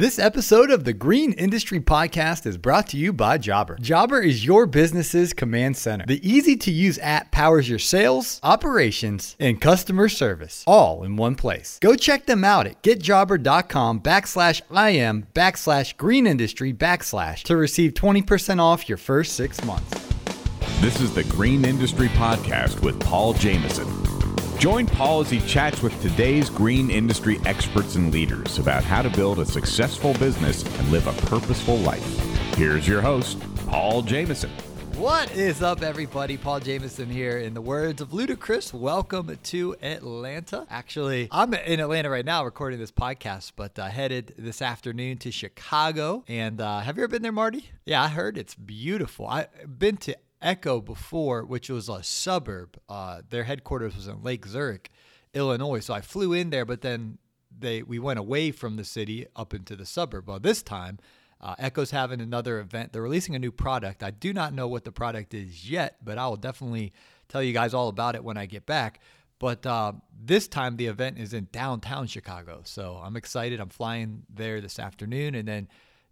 This episode of the Green Industry Podcast is brought to you by Jobber. Jobber is your business's command center. The easy to use app powers your sales, operations, and customer service all in one place. Go check them out at getjobber.com backslash IM backslash green industry backslash to receive 20% off your first six months. This is the Green Industry Podcast with Paul Jameson. Join Paul as he chats with today's green industry experts and leaders about how to build a successful business and live a purposeful life. Here's your host, Paul Jameson. What is up, everybody? Paul Jameson here. In the words of Ludacris, welcome to Atlanta. Actually, I'm in Atlanta right now recording this podcast, but uh, headed this afternoon to Chicago. And uh, have you ever been there, Marty? Yeah, I heard it's beautiful. I've been to Echo before, which was a suburb. Uh, their headquarters was in Lake Zurich, Illinois. So I flew in there, but then they we went away from the city up into the suburb. Well, this time, uh, Echo's having another event. They're releasing a new product. I do not know what the product is yet, but I will definitely tell you guys all about it when I get back. But uh, this time the event is in downtown Chicago, so I'm excited. I'm flying there this afternoon, and then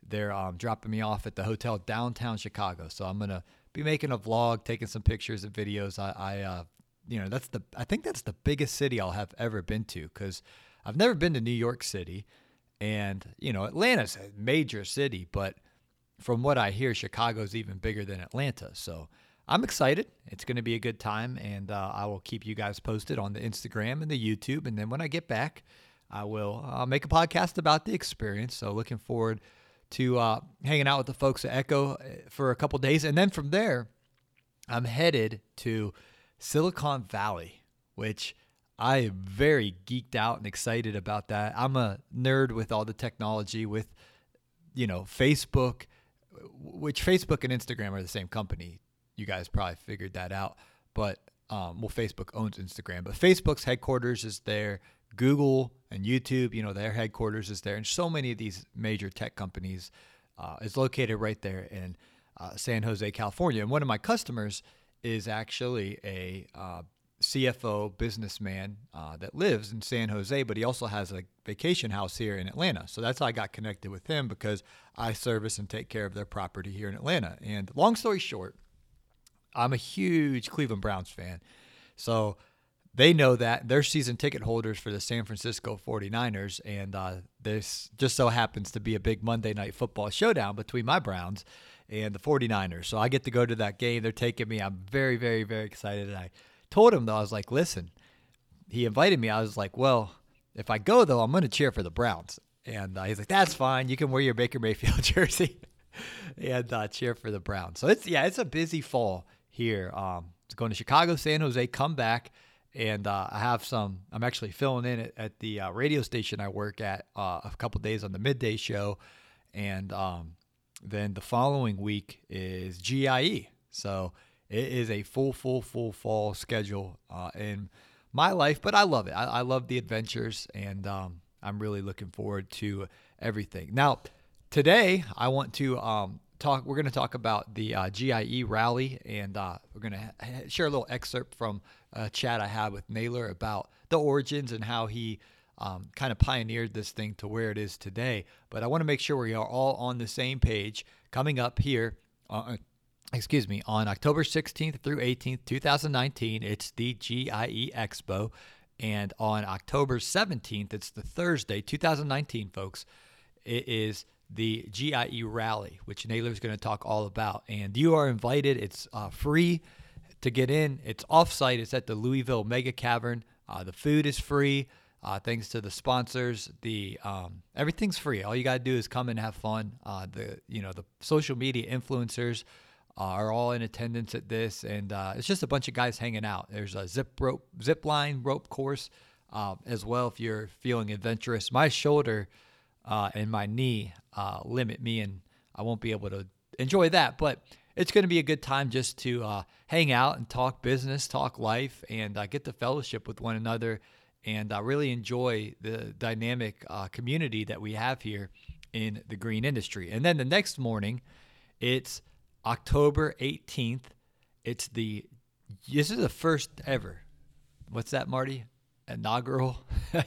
they're um, dropping me off at the hotel downtown Chicago. So I'm gonna be making a vlog, taking some pictures and videos. I, I uh, you know, that's the I think that's the biggest city I'll have ever been to because I've never been to New York City, and you know, Atlanta's a major city, but from what I hear, Chicago's even bigger than Atlanta. So I'm excited. It's going to be a good time, and uh, I will keep you guys posted on the Instagram and the YouTube. And then when I get back, I will uh, make a podcast about the experience. So looking forward to uh, hanging out with the folks at Echo uh, for a couple days, and then from there, I'm headed to Silicon Valley, which I am very geeked out and excited about that. I'm a nerd with all the technology, with you know Facebook, which Facebook and Instagram are the same company. You guys probably figured that out, but um, well, Facebook owns Instagram, but Facebook's headquarters is there. Google and YouTube, you know, their headquarters is there, and so many of these major tech companies uh, is located right there in uh, San Jose, California. And one of my customers is actually a uh, CFO businessman uh, that lives in San Jose, but he also has a vacation house here in Atlanta. So that's how I got connected with him because I service and take care of their property here in Atlanta. And long story short, I'm a huge Cleveland Browns fan. So they know that they're season ticket holders for the San Francisco 49ers. And uh, this just so happens to be a big Monday night football showdown between my Browns and the 49ers. So I get to go to that game. They're taking me. I'm very, very, very excited. And I told him, though, I was like, listen, he invited me. I was like, well, if I go, though, I'm going to cheer for the Browns. And uh, he's like, that's fine. You can wear your Baker Mayfield jersey and uh, cheer for the Browns. So it's, yeah, it's a busy fall here. Um, it's going to Chicago, San Jose, come back and uh, I have some. I'm actually filling in at, at the uh, radio station I work at uh, a couple days on the midday show, and um, then the following week is GIE. So it is a full, full, full fall schedule uh, in my life, but I love it. I, I love the adventures, and um, I'm really looking forward to everything. Now, today I want to um, talk. We're going to talk about the uh, GIE rally, and uh, we're going to ha- share a little excerpt from a chat I had with Naylor about the origins and how he um, kind of pioneered this thing to where it is today. But I want to make sure we are all on the same page. Coming up here, uh, excuse me, on October 16th through 18th, 2019, it's the GIE Expo. And on October 17th, it's the Thursday, 2019, folks, it is the GIE Rally, which Naylor is going to talk all about. And you are invited. It's uh, free to get in. It's offsite. It's at the Louisville Mega Cavern. Uh, the food is free. Uh, thanks to the sponsors, the um, everything's free. All you gotta do is come and have fun. Uh, the you know the social media influencers are all in attendance at this, and uh, it's just a bunch of guys hanging out. There's a zip rope, zip line rope course uh, as well. If you're feeling adventurous, my shoulder uh, and my knee limit me, and I won't be able to enjoy that. But it's going to be a good time just to uh, hang out and talk business, talk life, and uh, get the fellowship with one another and uh, really enjoy the dynamic uh, community that we have here in the green industry. And then the next morning, it's October 18th. It's the, this is the first ever. What's that, Marty? Inaugural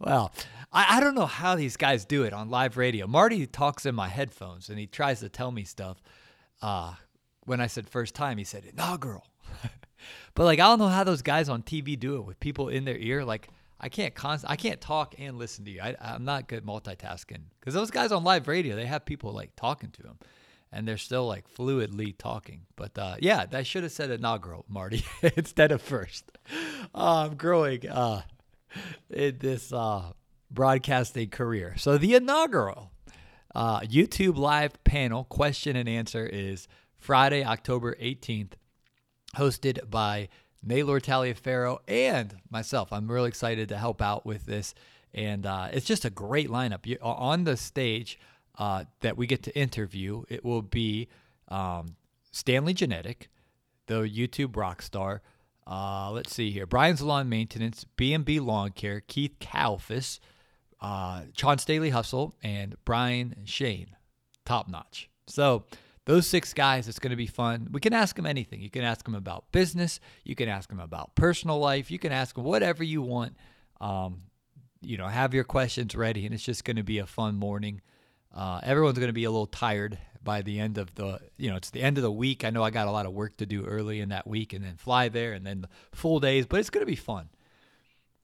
Well, I, I don't know how these guys do it on live radio. Marty talks in my headphones and he tries to tell me stuff. Uh, when I said first time, he said inaugural. but like I don't know how those guys on TV do it with people in their ear. Like I can't const- I can't talk and listen to you. I, I'm not good multitasking because those guys on live radio they have people like talking to them, and they're still like fluidly talking. But uh, yeah, I should have said inaugural, Marty, instead of first. Uh, I'm growing uh, in this uh, broadcasting career. So the inaugural uh, YouTube live panel question and answer is Friday, October 18th, hosted by Naylor Taliaferro and myself. I'm really excited to help out with this. And uh, it's just a great lineup. You, on the stage uh, that we get to interview, it will be um, Stanley Genadek, the YouTube rock star. Uh, let's see here. Brian's Lawn Maintenance, B&B Lawn Care, Keith Kalfas, uh, Sean Staley Hustle, and Brian Shane. Top notch. So those six guys, it's going to be fun. We can ask them anything. You can ask them about business. You can ask them about personal life. You can ask them whatever you want. Um, you know, have your questions ready, and it's just going to be a fun morning. Uh, everyone's going to be a little tired by the end of the, you know, it's the end of the week. I know I got a lot of work to do early in that week, and then fly there, and then the full days. But it's going to be fun.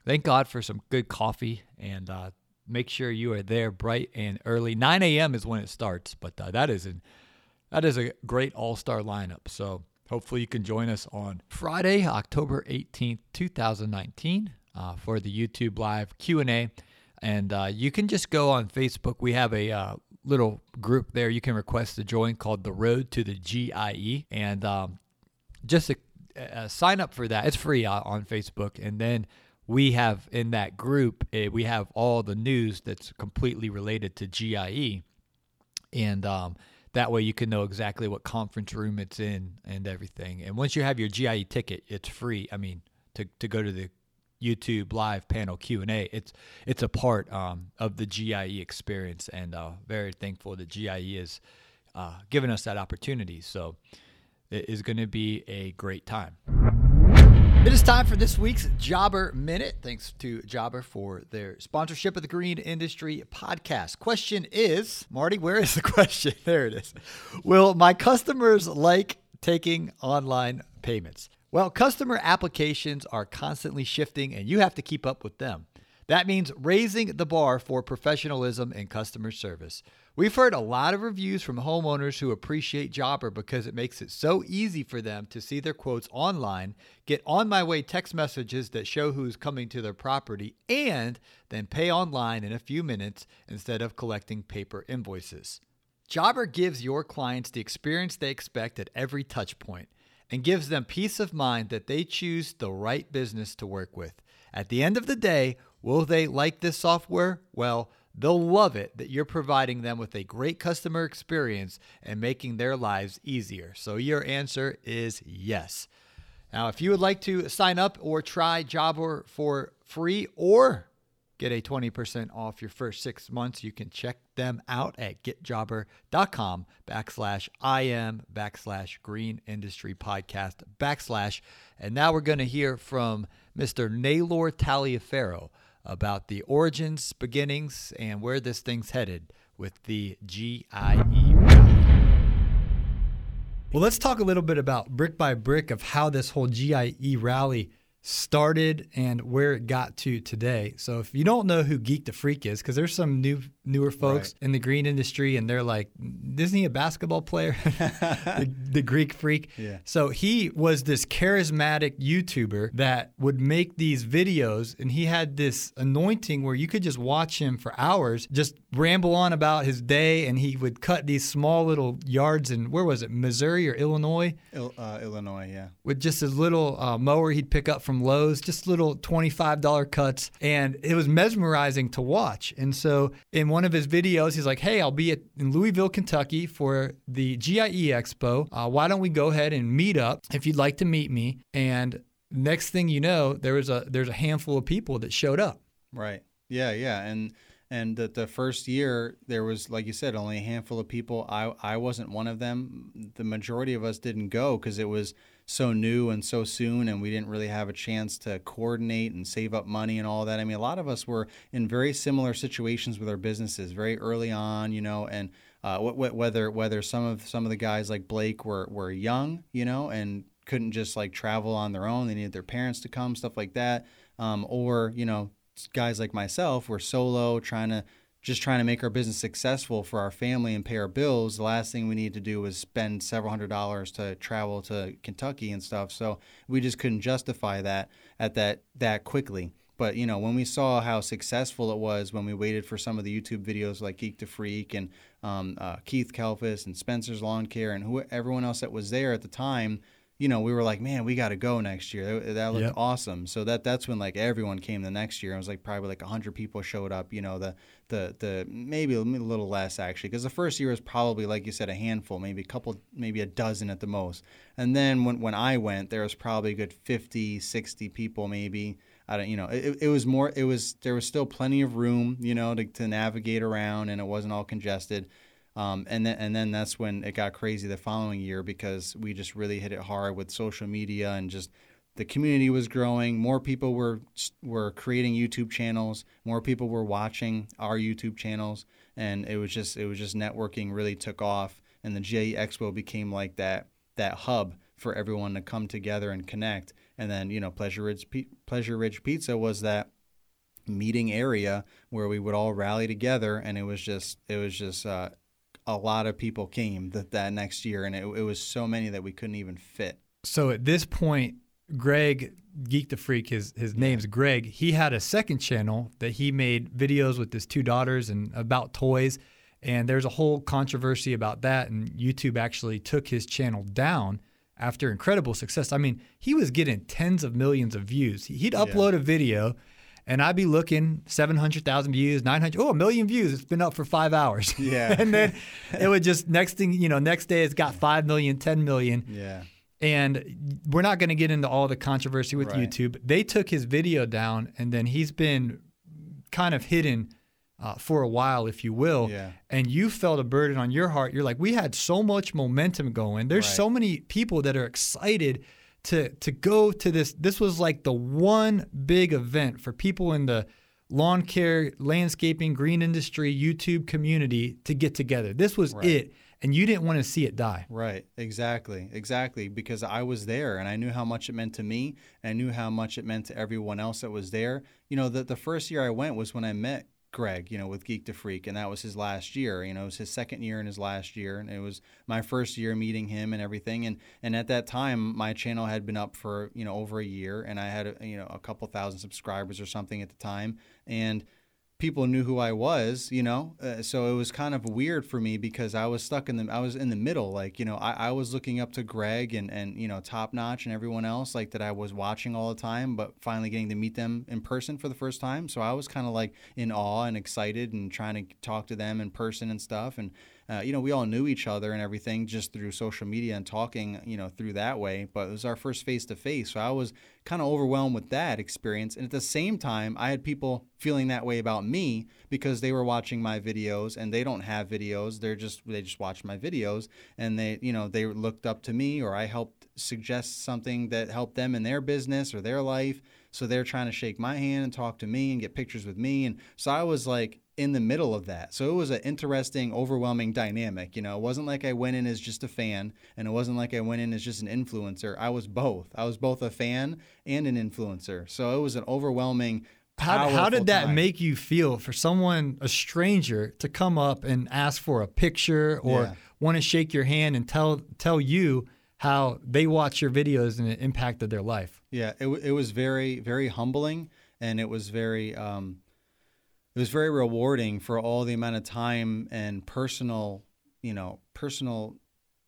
Thank God for some good coffee, and uh, make sure you are there bright and early. 9 a.m. is when it starts, but uh, that is an that is a great all star lineup. So hopefully you can join us on Friday, October 18th, 2019, uh, for the YouTube Live Q&A. And uh, you can just go on Facebook. We have a uh, little group there you can request to join called The Road to the GIE. And um, just a, a sign up for that. It's free uh, on Facebook. And then we have in that group, eh, we have all the news that's completely related to GIE. And um, that way you can know exactly what conference room it's in and everything. And once you have your GIE ticket, it's free. I mean, to, to go to the YouTube live panel Q and A, it's it's a part um, of the GIE experience, and uh, very thankful that GIE is uh, giving us that opportunity. So it is going to be a great time. It is time for this week's Jobber Minute. Thanks to Jobber for their sponsorship of the Green Industry Podcast. Question is Marty, where is the question? There it is. Will my customers like taking online payments? Well, customer applications are constantly shifting and you have to keep up with them. That means raising the bar for professionalism and customer service. We've heard a lot of reviews from homeowners who appreciate Jobber because it makes it so easy for them to see their quotes online, get on my way text messages that show who's coming to their property, and then pay online in a few minutes instead of collecting paper invoices. Jobber gives your clients the experience they expect at every touch point and gives them peace of mind that they choose the right business to work with. At the end of the day, will they like this software? Well, They'll love it that you're providing them with a great customer experience and making their lives easier. So your answer is yes. Now, if you would like to sign up or try Jobber for free or get a 20% off your first six months, you can check them out at getjobber.com backslash IM backslash green industry podcast backslash. And now we're going to hear from Mr. Naylor Taliaferro about the origins, beginnings, and where this thing's headed with the GIE Well, let's talk a little bit about brick by brick of how this whole GIE rally started and where it got to today. So if you don't know who Geek the Freak is, because there's some new newer folks right. in the green industry and they're like, isn't he a basketball player? the, the, Greek freak. Yeah. So he was this charismatic YouTuber that would make these videos and he had this anointing where you could just watch him for hours, just ramble on about his day and he would cut these small little yards in, where was it, Missouri or Illinois? Il, uh, Illinois, yeah. With just his little uh, mower he'd pick up from Lowe's, just little $25 cuts. And it was mesmerizing to watch. And so in one of his videos, he's like, "Hey, I'll be at, in Louisville, Kentucky for the GIE Expo. Uh, why don't we go ahead and meet up if you'd like to meet me?" And next thing you know, there was a there's a handful of people that showed up. Right. Yeah. Yeah. And and the, the first year there was like you said only a handful of people i i wasn't one of them the majority of us didn't go because it was so new and so soon, and we didn't really have a chance to coordinate and save up money and all that. I mean, a lot of us were in very similar situations with our businesses very early on, you know, and uh, whether whether some of some of the guys like Blake were were young, you know, and couldn't just like travel on their own. They needed their parents to come, stuff like that. Um, or you know, guys like myself were solo, trying to just trying to make our business successful for our family and pay our bills. The last thing we need to do was spend several hundred dollars to travel to Kentucky and stuff. So we just couldn't justify that at that that quickly. But you know, when we saw how successful it was when we waited for some of the YouTube videos like Geek to Freak and um, uh, Keith Kalfas and Spencer's Lawn Care and who everyone else that was there at the time you know, we were like, man, we got to go next year. That, that looked yep. awesome. So that that's when like everyone came the next year. It was like probably like hundred people showed up. You know, the the the maybe a little less actually, because the first year was probably like you said a handful, maybe a couple, maybe a dozen at the most. And then when when I went, there was probably a good 50, 60 people maybe. I don't, you know, it, it was more, it was, there was still plenty of room, you know, to, to navigate around and it wasn't all congested. Um, and then and then that's when it got crazy the following year because we just really hit it hard with social media and just the community was growing. More people were were creating YouTube channels. More people were watching our YouTube channels, and it was just it was just networking really took off. And the GIE Expo became like that that hub for everyone to come together and connect. And then you know Pleasure Ridge Pleasure Ridge Pizza was that meeting area where we would all rally together, and it was just it was just uh, a lot of people came that, that next year, and it, it was so many that we couldn't even fit. So at this point, Greg Geek the Freak, his his name's Greg. He had a second channel that he made videos with his two daughters and about toys. And there's a whole controversy about that. And YouTube actually took his channel down after incredible success. I mean, he was getting tens of millions of views. He'd upload yeah. a video and I'd be looking 700,000 views, 900, oh, a million views. It's been up for five hours. Yeah. and then it would just, next thing, you know, next day it's got 5 million, 10 million. Yeah. And we're not going to get into all the controversy with right. YouTube. They took his video down and then he's been kind of hidden uh, for a while, if you will. Yeah. And you felt a burden on your heart. You're like, we had so much momentum going. There's right. so many people that are excited to to go to this this was like the one big event for people in the lawn care, landscaping, green industry, YouTube community to get together. This was right. it. And you didn't want to see it die. Right. Exactly. Exactly. Because I was there and I knew how much it meant to me. And I knew how much it meant to everyone else that was there. You know, the, the first year I went was when I met Greg, you know, with Geek to Freak, and that was his last year. You know, it was his second year and his last year, and it was my first year meeting him and everything. And and at that time, my channel had been up for you know over a year, and I had you know a couple thousand subscribers or something at the time, and people knew who I was, you know. Uh, so it was kind of weird for me because I was stuck in the I was in the middle. Like, you know, I, I was looking up to Greg and and you know Top Notch and everyone else like that I was watching all the time, but finally getting to meet them in person for the first time. So I was kind of like in awe and excited and trying to talk to them in person and stuff and uh, you know, we all knew each other and everything just through social media and talking, you know, through that way. But it was our first face to face. So I was kind of overwhelmed with that experience. And at the same time, I had people feeling that way about me because they were watching my videos and they don't have videos. They're just, they just watch my videos and they, you know, they looked up to me or I helped suggest something that helped them in their business or their life. So they're trying to shake my hand and talk to me and get pictures with me. And so I was like, in the middle of that. So it was an interesting, overwhelming dynamic. You know, it wasn't like I went in as just a fan, and it wasn't like I went in as just an influencer. I was both. I was both a fan and an influencer. So it was an overwhelming. How, how did that time. make you feel for someone, a stranger, to come up and ask for a picture or yeah. want to shake your hand and tell tell you how they watch your videos and it impacted their life? Yeah, it, it was very, very humbling, and it was very. Um, it was very rewarding for all the amount of time and personal, you know, personal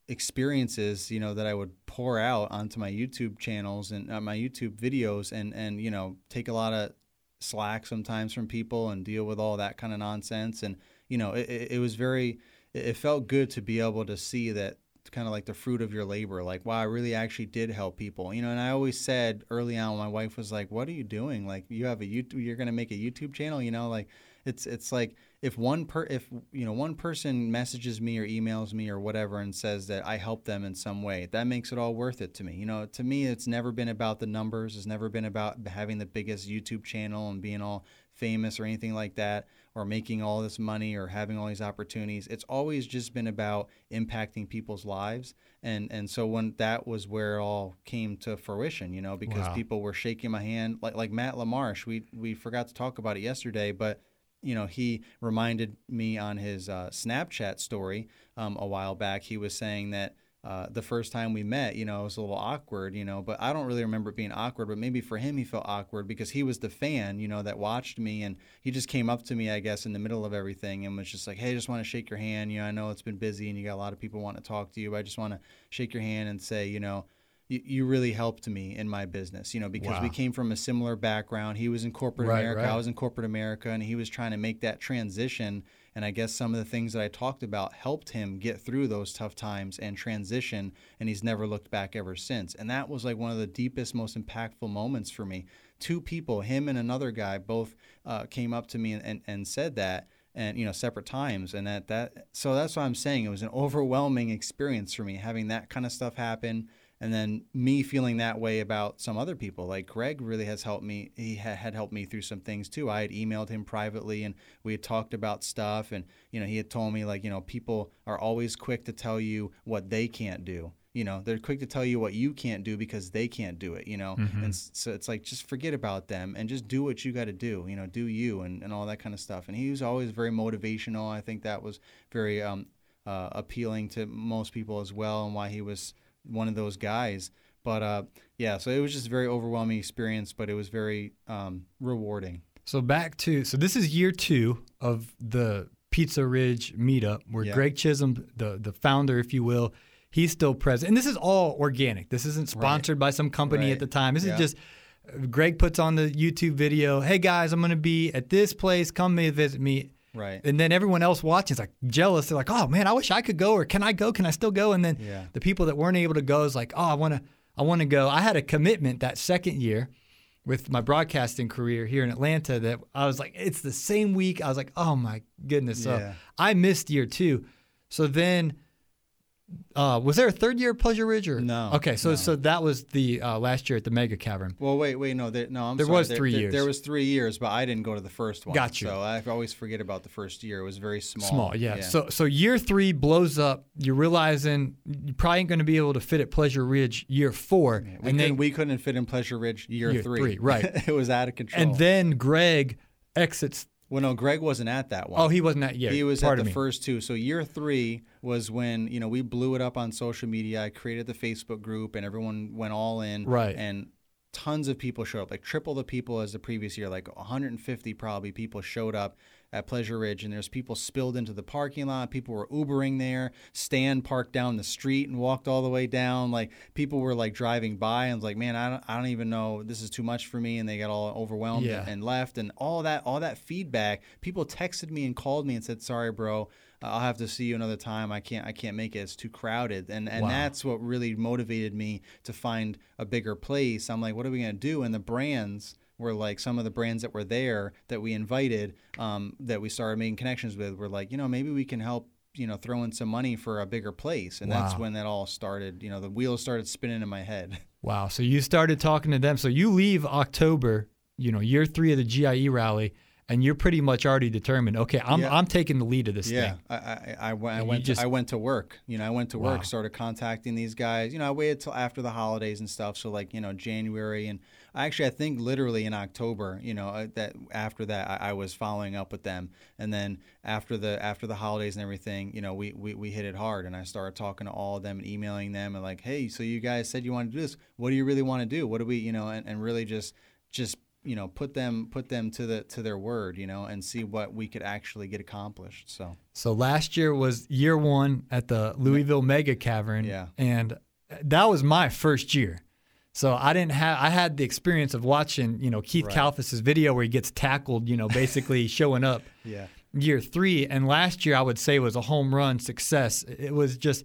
experiences, you know, that I would pour out onto my YouTube channels and uh, my YouTube videos and and you know, take a lot of slack sometimes from people and deal with all that kind of nonsense. And you know, it, it was very it felt good to be able to see that kind of like the fruit of your labor like wow i really actually did help people you know and i always said early on my wife was like what are you doing like you have a youtube you're going to make a youtube channel you know like it's it's like if one per if you know one person messages me or emails me or whatever and says that I helped them in some way, that makes it all worth it to me. You know, to me, it's never been about the numbers. It's never been about having the biggest YouTube channel and being all famous or anything like that or making all this money or having all these opportunities. It's always just been about impacting people's lives. And and so when that was where it all came to fruition, you know, because Wow. people were shaking my hand like like Matt LaMarche. We we forgot to talk about it yesterday, but you know, he reminded me on his uh, Snapchat story um, a while back. He was saying that uh, the first time we met, you know, it was a little awkward, you know, but I don't really remember it being awkward, but maybe for him, he felt awkward because he was the fan, you know, that watched me and he just came up to me, I guess, in the middle of everything and was just like, hey, I just want to shake your hand. You know, I know it's been busy and you got a lot of people want to talk to you, but I just want to shake your hand and say, you know, you, you really helped me in my business, you know, because we came from a similar background. He was in corporate Right, America, right. I was in corporate America, and he was trying to make that transition. And I guess some of the things that I talked about helped him get through those tough times and transition. And he's never looked back ever since. And that was like one of the deepest, most impactful moments for me. Two people, him and another guy, both uh, came up to me and, and, and said that and you know separate times and that that so that's what i'm saying it was an overwhelming experience for me having that kind of stuff happen and then me feeling that way about some other people like greg really has helped me he ha- had helped me through some things too. I had emailed him privately and we had talked about stuff and you know he had told me like you know people are always quick to tell you what they can't do. You know they're quick to tell you what you can't do because they can't do it you know? And so it's like just forget about them and just do what you got to do you know do you and, and all that kind of stuff. And he was always very motivational. I think that was very um, uh, appealing to most people as well and why he was one of those guys but uh, yeah so it was just a very overwhelming experience but it was very um, rewarding So back to so this is year two of the Pizza Ridge meetup where Yeah. Greg Chisholm, the the founder, if you will, he's still present. And this is all organic. This isn't sponsored by some company Right. at the time. This Yeah. is just Greg puts on the YouTube video. Hey guys, I'm going to be at this place. Come me visit me. Right And then everyone else watching is like jealous. They're like, "Oh man, I wish I could go." Or "Can I go? Can I still go?" And then Yeah. the people that weren't able to go is like, "Oh, I want to. I want to go." I had a commitment that second year with my broadcasting career here in Atlanta that I was like, it's the same week. I was like, "Oh my goodness!" So Yeah. I missed year two. So then, uh, was there a third year at Pleasure Ridge or No, Okay, so no. so that was the uh, last year at the Mega Cavern. Well, wait, wait, no, there, no. I'm There sorry. was three there, years. There was three years, but I didn't go to the first one. Got you. So I always forget about the first year. It was very small. Small, yeah. So so year three blows up. You're realizing you probably ain't going to be able to fit at Pleasure Ridge year four, we, and then we couldn't fit in Pleasure Ridge year, Year three. three, right. it was out of control. and then Greg exits. Well, no, Greg wasn't at that one. Oh, he wasn't at yet. He was at the me. first two. So year three was when you know we blew it up on social media. I created the Facebook group, and everyone went all in. Right. And tons of people showed up, like triple the people as the previous year. Like 150 probably people showed up at Pleasure Ridge, and there's people spilled into the parking lot. People were Ubering there. Stan parked down the street and walked all the way down. Like people were like driving by and was like, man, I don't, I don't even know. This is too much for me, and they got all overwhelmed Yeah. and left and all that all that feedback people texted me and called me and said sorry bro i'll have to see you another time. I can't i can't make it. It's too crowded. And and Wow. that's what really motivated me to find a bigger place. I'm like what are we going to do? And the brands were like some of the brands that were there that we invited um, that we started making connections with were like you know maybe we can help you know throw in some money for a bigger place. And that's when that all started you know the wheels started spinning in my head. Wow. So you started talking to them. So you leave October, you know, year three of the GIE rally, and you're pretty much already determined. Okay, I'm Yeah. I'm taking the lead of this Yeah, thing. I, I, I went. I went. just- to, I went to work. You know, I went to Wow. work. Started contacting these guys. You know, I waited till after the holidays and stuff. So like, you know, January and actually, I think literally in October. You know, uh, that after that, I, I was following up with them. And then after the after the holidays and everything, you know, we, we we hit it hard. And I started talking to all of them and emailing them and like, hey, so you guys said you want to do this. What do you really want to do? What do we, you know, and, and really just just you know put them put them to the to their word you know and see what we could actually get accomplished so So last year was year one at the Louisville Mega Cavern. Yeah. And that was my first year. So I didn't have I had the experience of watching, you know, Keith Right. Kalfas's video where he gets tackled, you know, basically showing up yeah year three. And last year I would say was a home run success. It was just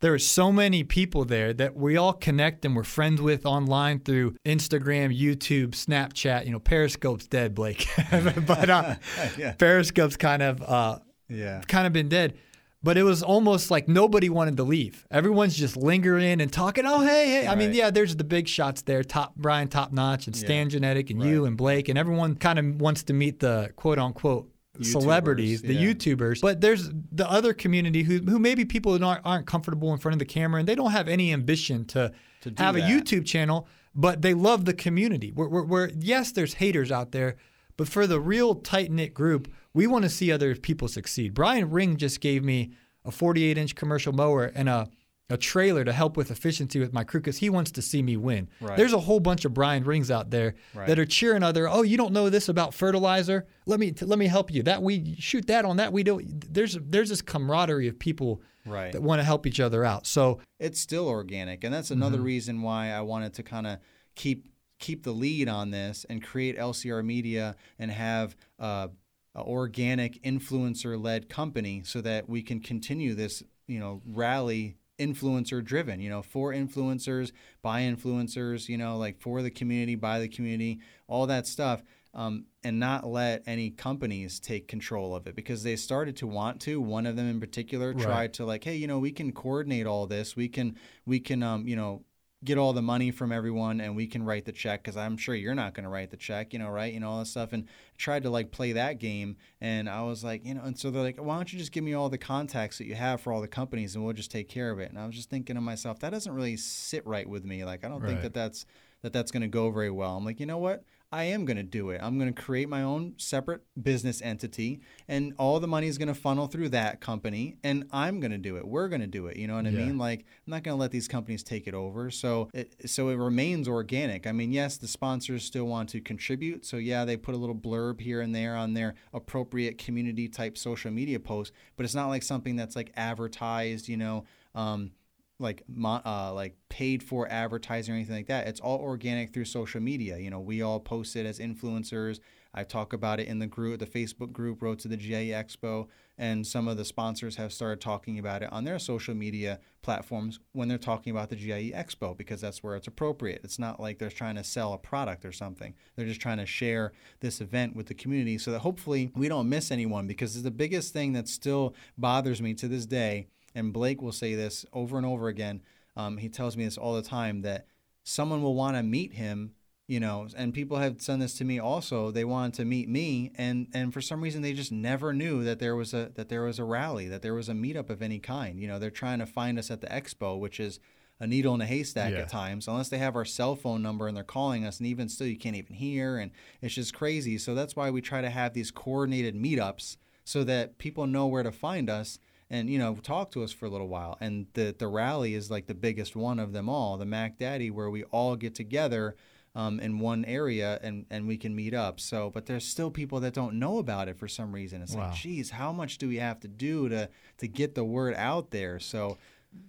there are so many people there that we all connect and we're friends with online through Instagram, YouTube, Snapchat. You know, Periscope's dead, Blake, but uh, Yeah. Periscope's kind of uh, Yeah. kind of been dead. But it was almost like nobody wanted to leave. Everyone's just lingering and talking. Oh, hey, hey. I mean, yeah, there's the big shots there. Top Brian, top notch, and Stan Genadek, and you and Blake, and everyone kind of wants to meet the quote unquote celebrities, the yeah. YouTubers. But there's the other community who who maybe people aren't, aren't comfortable in front of the camera and they don't have any ambition to, To have a. YouTube channel, but they love the community. We're, we're, we're yes, there's haters out there, but for the real tight knit group, we want to see other people succeed. Brian Ring just gave me a 48 inch commercial mower and a a trailer to help with efficiency with my crew because he wants to see me win. Right. There's a whole bunch of Brian Rings out there Right. that are cheering other. Oh, you don't know this about fertilizer? Let me let me help you. That we shoot that on that we don't. There's there's this camaraderie of people Right. that want to help each other out. So it's still organic and that's another Mm-hmm. reason why i wanted to kind of keep keep the lead on this and create lcr media and have uh, a organic influencer led company so that we can continue this you know rally influencer driven you know for influencers by influencers you know like for the community by the community all that stuff um, and not let any companies take control of it because they started to want to. One of them in particular tried to like, hey, you know, we can coordinate all this. We can, we can, um, you know, get all the money from everyone and we can write the check because I'm sure you're not going to write the check, you know, right? You know, all this stuff. And tried to like play that game. And I was like, you know, and so they're like, why don't you just give me all the contacts that you have for all the companies and we'll just take care of it. And I was just thinking to myself, that doesn't really sit right with me. Like, I don't think that that's, that that's going to go very well. I'm like, you know what? I am going to do it. I'm going to create my own separate business entity, and all the money is going to funnel through that company, and I'm going to do it. We're going to do it. You know what I Yeah. mean? Like, I'm not going to let these companies take it over. So it so it remains organic. I mean, yes, the sponsors still want to contribute. So yeah, they put a little blurb here and there on their appropriate community type social media posts, but it's not like something that's like advertised. You know. Um, like uh, like paid for advertising or anything like that. It's all organic through social media. You know, we all post it as influencers. I talk about it in the group, the Facebook group, Road to the GIE Expo, and some of the sponsors have started talking about it on their social media platforms when they're talking about the GIE Expo because that's where it's appropriate. It's not like they're trying to sell a product or something. They're just trying to share this event with the community so that hopefully we don't miss anyone because it's the biggest thing that still bothers me to this day and Blake will say this over and over again. Um, he tells me this all the time that someone will want to meet him, you know, and people have done this to me also. They wanted to meet me, and and for some reason they just never knew that there was a that there was a rally, that there was a meetup of any kind. You know, they're trying to find us at the expo, which is a needle in a haystack Yeah. at times, unless they have our cell phone number and they're calling us, and even still you can't even hear, and it's just crazy. So that's why we try to have these coordinated meetups so that people know where to find us and you know talk to us for a little while and the the rally is like the biggest one of them all the mac daddy where we all get together um, in one area and and we can meet up so but there's still people that don't know about it for some reason it's Wow. like geez how much do we have to do to to get the word out there so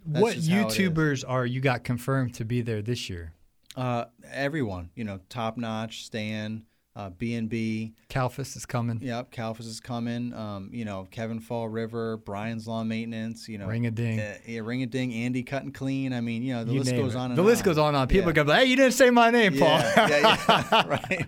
what just how it is. YouTubers are you got confirmed to be there this year? uh everyone you know top notch stan uh, B&B, Kalfas is coming. yep, Kalfas is coming. Um, you know, Kevin Fall River, Brian's Lawn Maintenance. You know, Ring a ding. Uh, yeah, ring a ding. Andy cut and clean. I mean, you know, the You list goes it. on. And the list on. goes on and on. People Yeah. go, "Hey, you didn't say my name, Paul." Yeah, yeah, yeah, right.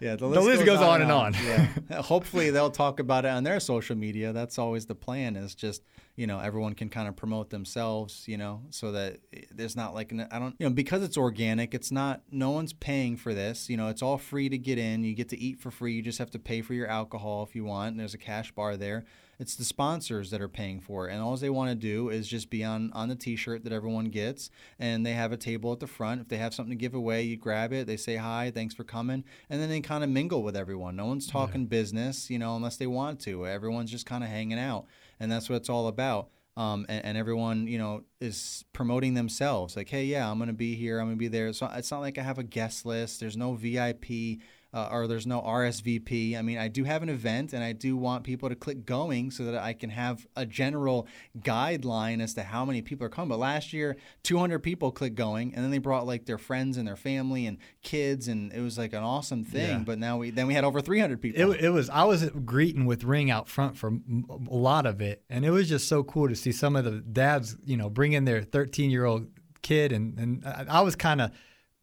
Yeah, the list, list goes on and on. yeah. Hopefully, they'll talk about it on their social media. That's always the plan. Is just you know everyone can kind of promote themselves. You know, so that there's not like an, I don't you know because it's organic. It's not no one's paying for this. You know, it's all free to get in. You get to eat for free. You just have to pay for your alcohol if you want. And there's a cash bar there. It's the sponsors that are paying for it, and all they want to do is just be on on the T-shirt that everyone gets, and they have a table at the front. If they have something to give away, you grab it. They say hi, thanks for coming, and then they kind of mingle with everyone. No one's talking business, you know, unless they want to. Everyone's just kind of hanging out, and that's what it's all about. Um, and, and everyone, you know, is promoting themselves. Like, hey, yeah, I'm gonna be here. I'm gonna be there. So it's not like I have a guest list. There's no VIP uh, or there's no RSVP. I mean, I do have an event and I do want people to click going so that I can have a general guideline as to how many people are coming. But last year, 200 people clicked going and then they brought like their friends and their family and kids and it was like an awesome thing. Yeah. But now we then we had over 300 people. It, it was I was greeting with Ring out front for a lot of it and it was just so cool to see some of the dads, you know, bring in their 13 year old kid and and I was kind of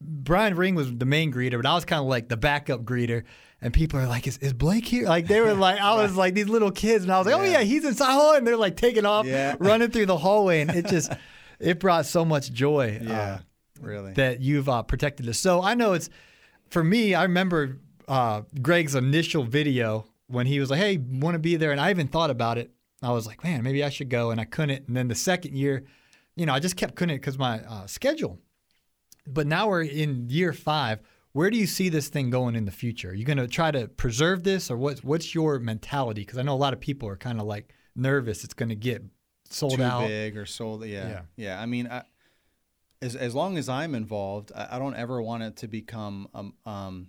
Brian Ring was the main greeter, but I was kind of like the backup greeter. And people are like, is, is Blake here? Like, they were like, I was like these little kids. And I was like, oh, yeah, he's inside. Oh, and they're like taking off, yeah. running through the hallway. And it just, it brought so much joy. Uh, yeah, uh, really. That you've uh, protected us. So I know it's, for me, I remember uh, Greg's initial video when he was like, hey, want to be there? And I even thought about it. I was like, man, maybe I should go. And I couldn't. And then the second year, you know, I just kept couldn't because my uh, schedule but now we're in year five. Where do you see this thing going in the future? Are you going to try to preserve this, or what's what's your mentality? Because I know a lot of people are kind of like nervous it's going to get sold Too out, big or sold. Yeah, yeah. yeah. I mean, I, as as long as I'm involved, I, I, don't ever want it to become um, um,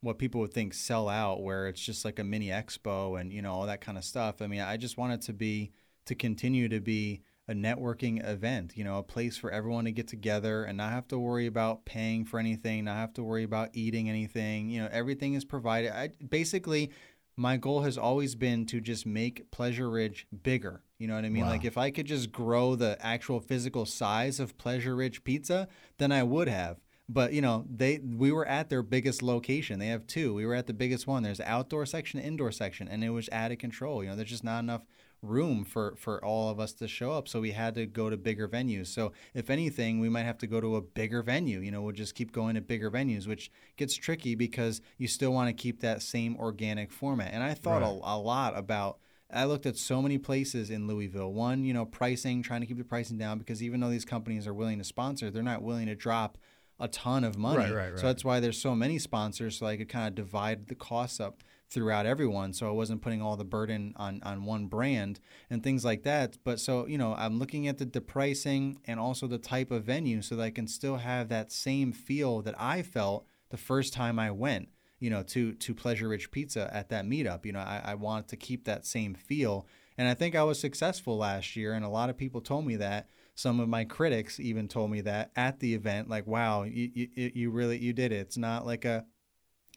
what people would think sell out, where it's just like a mini expo and you know all that kind of stuff. I mean, I just want it to be to continue to be a networking event, you know, a place for everyone to get together and not have to worry about paying for anything, not have to worry about eating anything. You know, everything is provided. I, basically, my goal has always been to just make Pleasure Ridge bigger. You know what I mean? Wow. Like if I could just grow the actual physical size of Pleasure Ridge Pizza, then I would have. But you know, they we were at their biggest location. They have two. We were at the biggest one. There's outdoor section, indoor section, and it was out of control. You know, there's just not enough room for for all of us to show up so we had to go to bigger venues so if anything we might have to go to a bigger venue you know we'll just keep going to bigger venues which gets tricky because you still want to keep that same organic format and i thought right. a, a lot about I looked at so many places in Louisville. One, you know, pricing, trying to keep the pricing down because even though these companies are willing to sponsor, they're not willing to drop a ton of money. Right, right, right. So that's why there's so many sponsors, so I could kind of divide the costs up throughout everyone so i wasn't putting all the burden on on one brand and things like that. But so you know i'm looking at the, the pricing and also the type of venue so that i can still have that same feel that i felt the first time i went you know to to Pleasure Ridge Pizza at that meetup. You know i, I want to keep that same feel. And i think i was successful last year and a lot of people told me that. Some of my critics even told me that at the event like wow you, you, you really you did it. It's not like a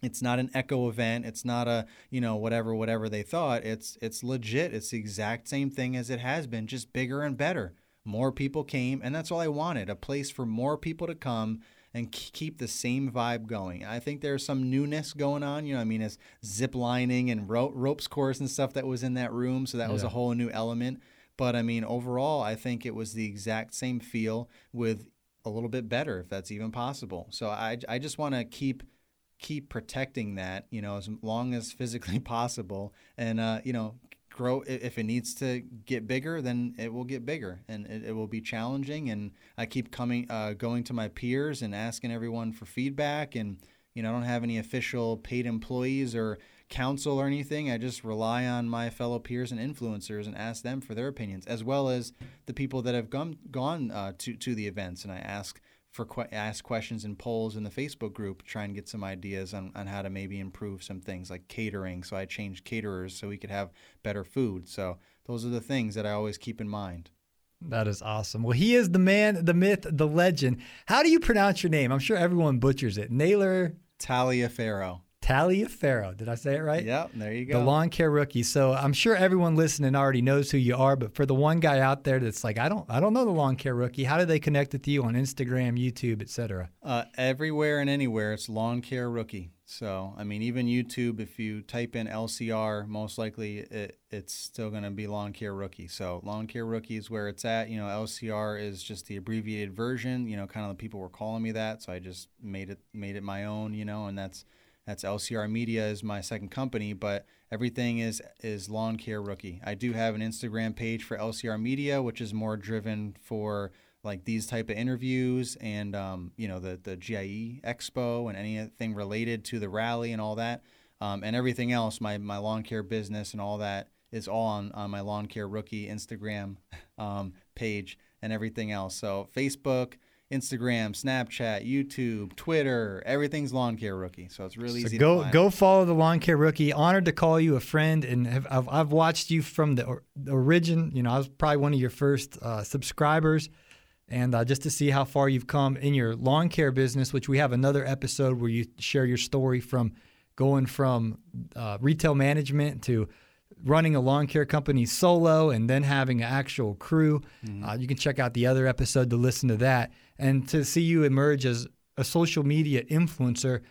it's not an echo event. It's not a you know whatever whatever they thought. It's it's legit. It's the exact same thing as it has been just bigger and better. More people came and that's all i wanted a place for more people to come and keep the same vibe going. I think there's some newness going on you know i mean it's zip lining and ro- ropes course and stuff that was in that room so that yeah. was a whole new element. But i mean overall i think it was the exact same feel with a little bit better if that's even possible. So i, I just want to keep keep protecting that, you know, as long as physically possible, and uh, you know, grow. If it needs to get bigger, then it will get bigger, and it, it will be challenging. And I keep coming, uh, going to my peers and asking everyone for feedback. And you know, I don't have any official paid employees or counsel or anything. I just rely on my fellow peers and influencers and ask them for their opinions, as well as the people that have gone gone uh, to to the events. And I ask for que- ask questions and polls in the Facebook group, try and get some ideas on, on how to maybe improve some things like catering. So I changed caterers so we could have better food. So those are the things that I always keep in mind. That is awesome. Well, he is the man, the myth, the legend. How do you pronounce your name? I'm sure everyone butchers it. Naylor Taliaferro. Taliaferro. Did I say it right? Yep, there you go. The lawn care rookie. So I'm sure everyone listening already knows who you are, but for the one guy out there that's like, I don't, I don't know the lawn care rookie. How do they connect with you on Instagram, YouTube, etc.? Uh, everywhere and anywhere, it's lawn care rookie. So I mean, even YouTube, if you type in LCR, most likely it, it's still going to be lawn care rookie. So lawn care rookie is where it's at. You know, LCR is just the abbreviated version. You know, kind of the people were calling me that, so I just made it made it my own. You know, and that's that's LCR Media is my second company, but everything is is lawn care rookie. I do have an Instagram page for LCR Media, which is more driven for like these type of interviews and um, you know the the GIE Expo and anything related to the rally and all that, um, and everything else. My my lawn care business and all that is all on on my lawn care rookie Instagram um, page and everything else. So Facebook Instagram, Snapchat, YouTube, Twitter, everything's Lawn Care Rookie. So it's really So easy. to go go follow the Lawn Care Rookie. Honored to call you a friend, and have, I've, I've watched you from the, or, the origin. You know, I was probably one of your first uh, subscribers, and uh, just to see how far you've come in your lawn care business, which we have another episode where you share your story from going from uh, retail management to running a lawn care company solo and then having an actual crew. Uh, you can check out the other episode to listen to that and to see you emerge as a social media influencer.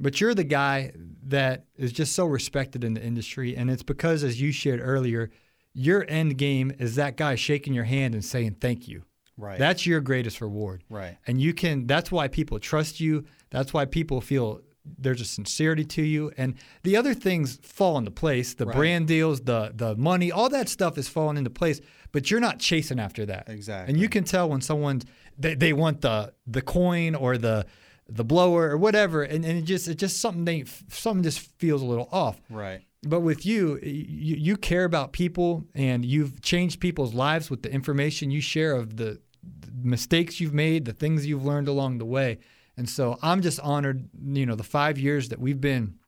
But you're the guy that is just so respected in the industry. And it's because, as you shared earlier, your end game is that guy shaking your hand and saying thank you. Right. That's your greatest reward. Right. And you can, that's why people trust you. That's why people feel there's a sincerity to you. And the other things fall into place the Right. brand deals, the, the money, all that stuff is falling into place, but you're not chasing after that. Exactly. And you can tell when someone's, they, they want the, the coin or the, the blower or whatever. And, and it just, it just something they, something just feels a little off. Right. But with you, you, you care about people and you've changed people's lives with the information you share of the, the mistakes you've made, the things you've learned along the way. And so I'm just honored, you know, the five years that we've been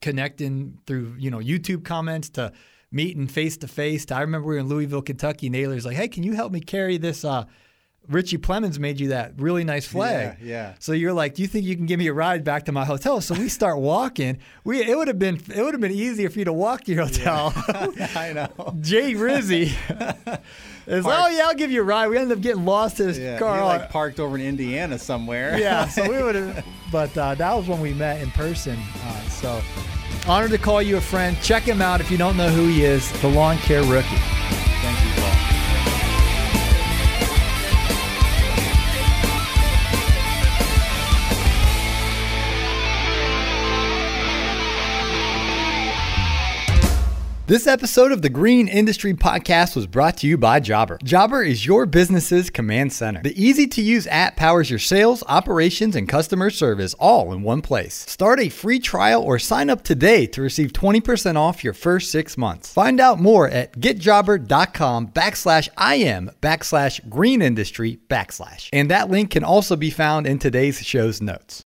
connecting through, you know, YouTube comments to meeting face to face. I remember we were in Louisville, Kentucky. Naylor's like, hey, can you help me carry this? Uh, Richie Plemons made you that really nice flag. Yeah, yeah. So you're like, do you think you can give me a ride back to my hotel? So we start walking. We it would have been it would have been easier for you to walk to your hotel. I know. Jay Rizzi is oh yeah, I'll give you a ride. We ended up getting lost in his Yeah. car. He like parked over in Indiana somewhere. yeah, so we would have, but uh, that was when we met in person. Uh, so honored to call you a friend. Check him out if you don't know who he is. The Lawn Care Rookie. This episode of the Green Industry Podcast was brought to you by Jobber. Jobber is your business's command center. The easy to use app powers your sales, operations, and customer service all in one place. Start a free trial or sign up today to receive 20% off your first six months. Find out more at getjobber.com backslash IM backslash green industry backslash. And that link can also be found in today's show's notes.